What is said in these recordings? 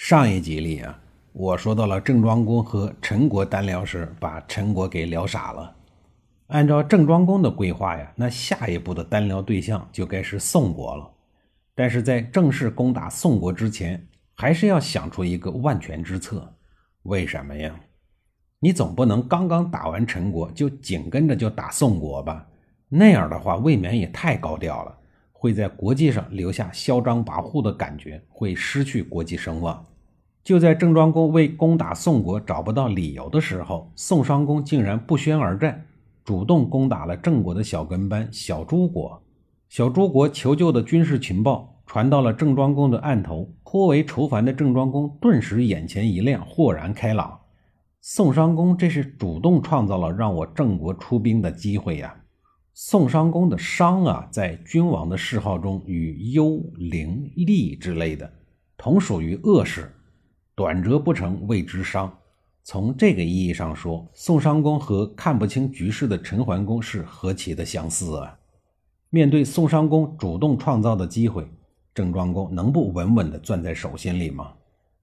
上一集里啊，我说到了郑庄公和陈国单聊时，把陈国给聊傻了。按照郑庄公的规划呀，那下一步的单聊对象就该是宋国了。但是在正式攻打宋国之前，还是要想出一个万全之策。为什么呀？你总不能刚刚打完陈国就紧跟着就打宋国吧？那样的话未免也太高调了。会在国际上留下嚣张跋扈的感觉，会失去国际声望。就在郑庄公为攻打宋国找不到理由的时候，宋襄公竟然不宣而战，主动攻打了郑国的小跟班小诸国。小诸国求救的军事情报传到了郑庄公的案头，颇为愁烦的郑庄公顿时眼前一亮，豁然开朗。宋襄公这是主动创造了让我郑国出兵的机会呀！宋襄公的商啊，在君王的谥号中与幽、灵、厉之类的同属于恶氏，短折不成谓之商。从这个意义上说，宋襄公和看不清局势的陈桓公是何其的相似啊！面对宋襄公主动创造的机会，郑庄公能不稳稳地攥在手心里吗？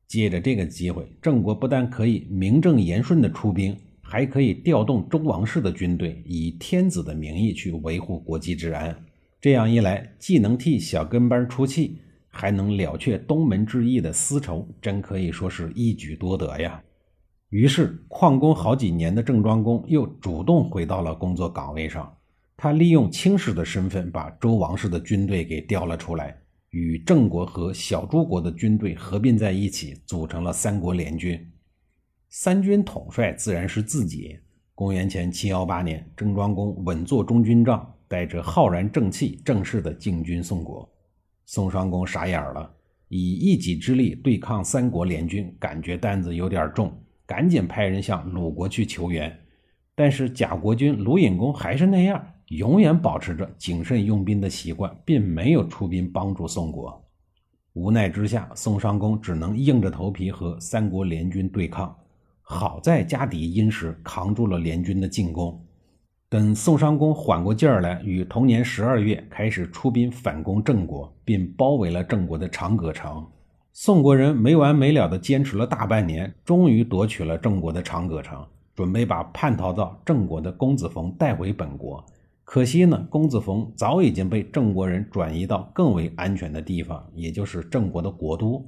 借着这个机会，郑国不但可以名正言顺地出兵。还可以调动周王室的军队，以天子的名义去维护国际治安。这样一来，既能替小跟班出气，还能了却东门之役的私仇，真可以说是一举多得呀。于是，旷工好几年的郑庄公又主动回到了工作岗位上。他利用卿士的身份，把周王室的军队给调了出来，与郑国和小诸国的军队合并在一起，组成了三国联军。三军统帅自然是自己。公元前七幺八年，郑庄公稳坐中军帐，带着浩然正气，正式的进军宋国。宋襄公傻眼了，以一己之力对抗三国联军，感觉担子有点重，赶紧派人向鲁国去求援。但是假国君鲁隐公还是那样，永远保持着谨慎用兵的习惯，并没有出兵帮助宋国。无奈之下，宋襄公只能硬着头皮和三国联军对抗。好在家底殷实，扛住了联军的进攻。等宋襄公缓过劲儿来，于同年十二月开始出兵反攻郑国，并包围了郑国的长葛城。宋国人没完没了地坚持了大半年，终于夺取了郑国的长葛城，准备把叛逃到郑国的公子冯带回本国。可惜呢，公子冯早已经被郑国人转移到更为安全的地方，也就是郑国的国都。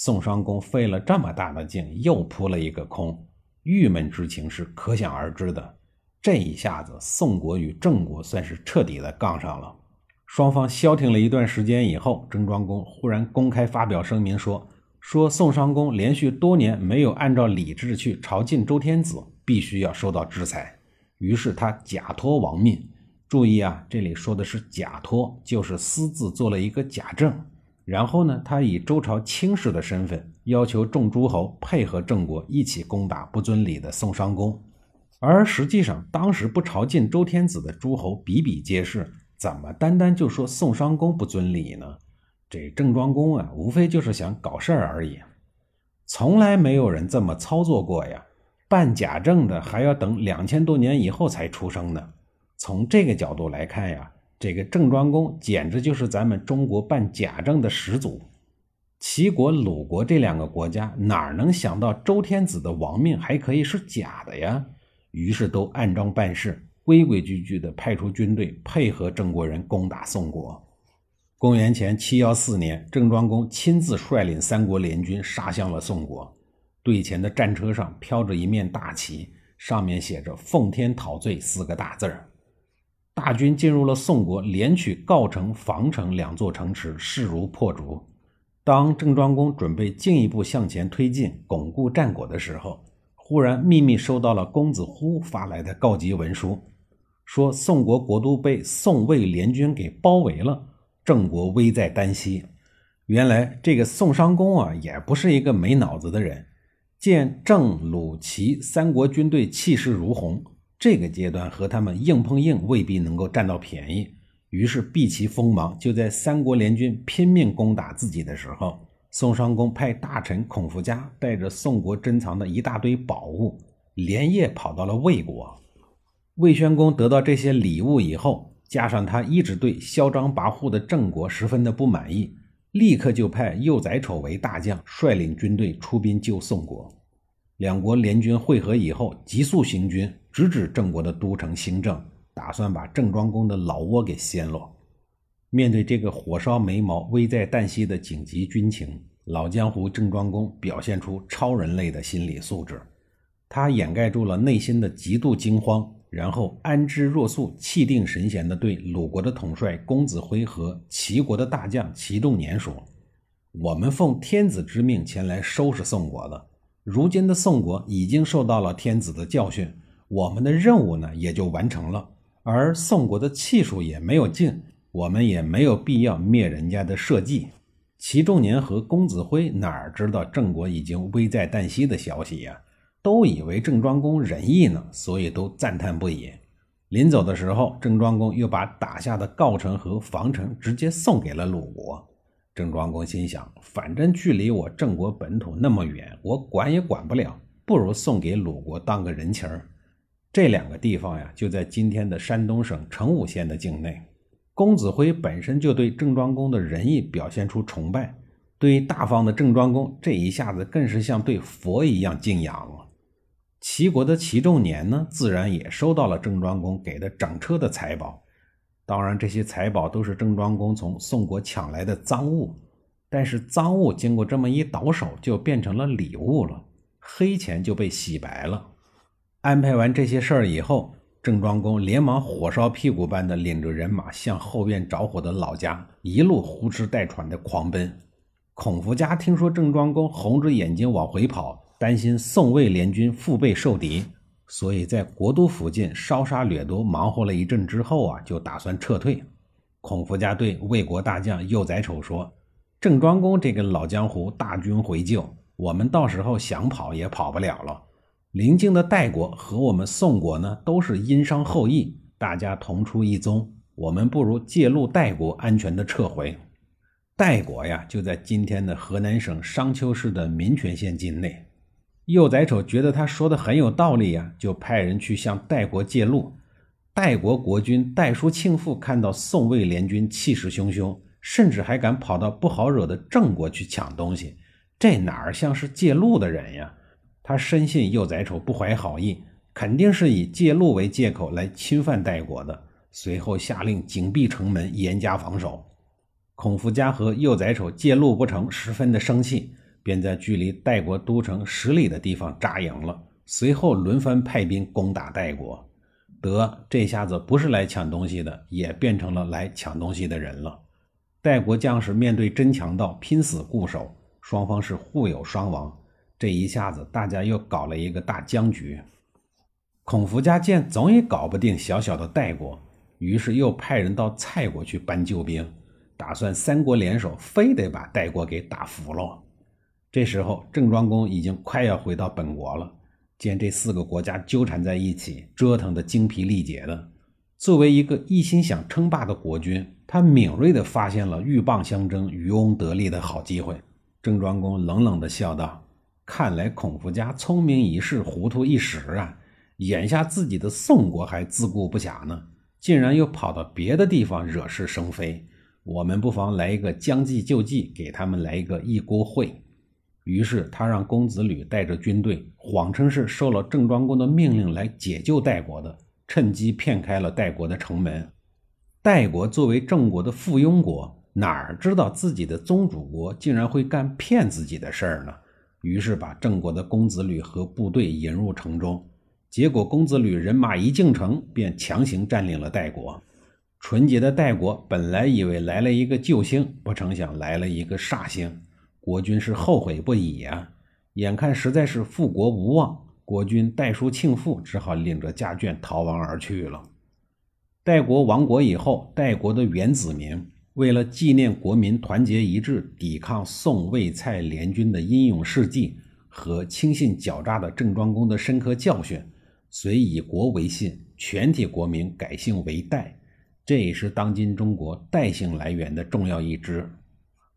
宋襄公费了这么大的劲，又扑了一个空，郁闷之情是可想而知的。这一下子，宋国与郑国算是彻底的杠上了。双方消停了一段时间以后，郑庄公忽然公开发表声明说：“说宋襄公连续多年没有按照礼制去朝觐周天子，必须要受到制裁。”于是他假托王命。注意啊，这里说的是假托，就是私自做了一个假证。然后呢，他以周朝卿士的身份，要求众诸侯配合郑国一起攻打不遵礼的宋襄公。而实际上，当时不朝觐周天子的诸侯比比皆是，怎么单单就说宋襄公不遵礼呢？这郑庄公啊，无非就是想搞事儿而已，从来没有人这么操作过呀。办假证的还要等两千多年以后才出生呢。从这个角度来看呀。这个郑庄公简直就是咱们中国办假证的始祖。齐国、鲁国这两个国家哪能想到周天子的王命还可以是假的呀？于是都按章办事，规规矩矩地派出军队配合郑国人攻打宋国。公元前七幺四年，郑庄公亲自率领三国联军杀向了宋国。队前的战车上飘着一面大旗，上面写着“奉天讨罪”四个大字儿。大军进入了宋国，连取郜城、防城两座城池，势如破竹。当郑庄公准备进一步向前推进，巩固战果的时候，忽然秘密收到了公子忽发来的告急文书，说宋国国都被宋魏联军给包围了，郑国危在旦夕。原来这个宋商公啊，也不是一个没脑子的人。见郑、鲁、齐三国军队气势如虹，这个阶段和他们硬碰硬未必能够占到便宜，于是避其锋芒。就在三国联军拼命攻打自己的时候，宋襄公派大臣孔福嘉带着宋国珍藏的一大堆宝物，连夜跑到了魏国。魏宣公得到这些礼物以后，加上他一直对嚣张跋扈的郑国十分的不满意。立刻就派幼宰丑为大将，率领军队出兵救宋国。两国联军会合以后，急速行军，直指郑国的都城新郑，打算把郑庄公的老窝给掀落。面对这个火烧眉毛、危在旦夕的紧急军情，老江湖郑庄公表现出超人类的心理素质，他掩盖住了内心的极度惊慌。然后安之若素、气定神闲地对鲁国的统帅公子辉和齐国的大将齐仲年说：“我们奉天子之命前来收拾宋国的，如今的宋国已经受到了天子的教训，我们的任务呢也就完成了。而宋国的气数也没有尽，我们也没有必要灭人家的社稷。”齐仲年和公子辉哪知道郑国已经危在旦夕的消息呀？都以为郑庄公仁义呢，所以都赞叹不已。临走的时候，郑庄公又把打下的郜城和防城直接送给了鲁国。郑庄公心想，反正距离我郑国本土那么远，我管也管不了，不如送给鲁国当个人情儿。这两个地方呀，就在今天的山东省成武县的境内。公子辉本身就对郑庄公的仁义表现出崇拜，对大方的郑庄公这一下子更是像对佛一样敬仰了。齐国的齐仲年呢，自然也收到了郑庄公给的整车的财宝。当然，这些财宝都是郑庄公从宋国抢来的赃物。但是赃物经过这么一倒手，就变成了礼物了，黑钱就被洗白了。安排完这些事儿以后，郑庄公连忙火烧屁股般的领着人马向后院着火的老家一路呼哧带喘的狂奔。孔福家听说郑庄公红着眼睛往回跑。担心宋魏联军腹背受敌，所以在国都附近烧杀掠夺忙活了一阵之后啊，就打算撤退。孔福家对魏国大将幼宰丑说：“郑庄公这个老江湖大军回救，我们到时候想跑也跑不了了。邻近的代国和我们宋国呢，都是殷商后裔，大家同出一宗，我们不如借路代国，安全的撤回。代国呀，就在今天的河南省商丘市的民权县境内。”幼宰丑觉得他说的很有道理呀，就派人去向代国借路。代国国君代叔庆父看到宋魏联军气势汹汹，甚至还敢跑到不好惹的郑国去抢东西，这哪儿像是借路的人呀？他深信幼宰丑不怀好意，肯定是以借路为借口来侵犯代国的。随后下令紧闭城门，严加防守。孔福家和幼宰丑借路不成，十分的生气。便在距离代国都城十里的地方扎营了。随后轮番派兵攻打代国，得这下子不是来抢东西的，也变成了来抢东西的人了。代国将士面对真强盗，拼死固守，双方是互有伤亡。这一下子，大家又搞了一个大僵局。孔福家见总也搞不定小小的代国，于是又派人到蔡国去搬救兵，打算三国联手，非得把代国给打服了。这时候，郑庄公已经快要回到本国了。见这四个国家纠缠在一起，折腾得精疲力竭的，作为一个一心想称霸的国君，他敏锐地发现了鹬蚌相争、渔翁得利的好机会。郑庄公冷冷地笑道：“看来孔夫家聪明一世，糊涂一时啊！眼下自己的宋国还自顾不暇呢，竟然又跑到别的地方惹是生非。我们不妨来一个将计就计，给他们来一个一锅烩。”于是他让公子吕带着军队，谎称是受了郑庄公的命令来解救代国的，趁机骗开了代国的城门。代国作为郑国的附庸国，哪儿知道自己的宗主国竟然会干骗自己的事儿呢？于是把郑国的公子吕和部队引入城中，结果公子吕人马一进城，便强行占领了代国。纯洁的代国本来以为来了一个救星，不成想来了一个煞星。国君是后悔不已呀，眼看实在是复国无望，国君代叔庆父只好领着家眷逃亡而去了。代国亡国以后，代国的原子民为了纪念国民团结一致抵抗宋魏蔡联军的英勇事迹和轻信狡诈的郑庄公的深刻教训，遂以国为姓，全体国民改姓为代。这也是当今中国代姓来源的重要一支。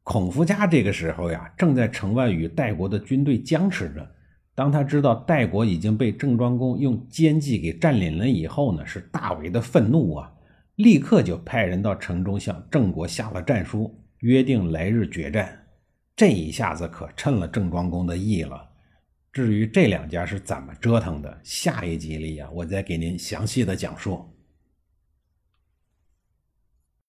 孔夫家这个时候呀，正在城外与代国的军队僵持着。当他知道代国已经被郑庄公用奸计给占领了以后呢，是大为的愤怒啊！立刻就派人到城中向郑国下了战书，约定来日决战。这一下子可趁了郑庄公的意了。至于这两家是怎么折腾的，下一集里呀，我再给您详细的讲述。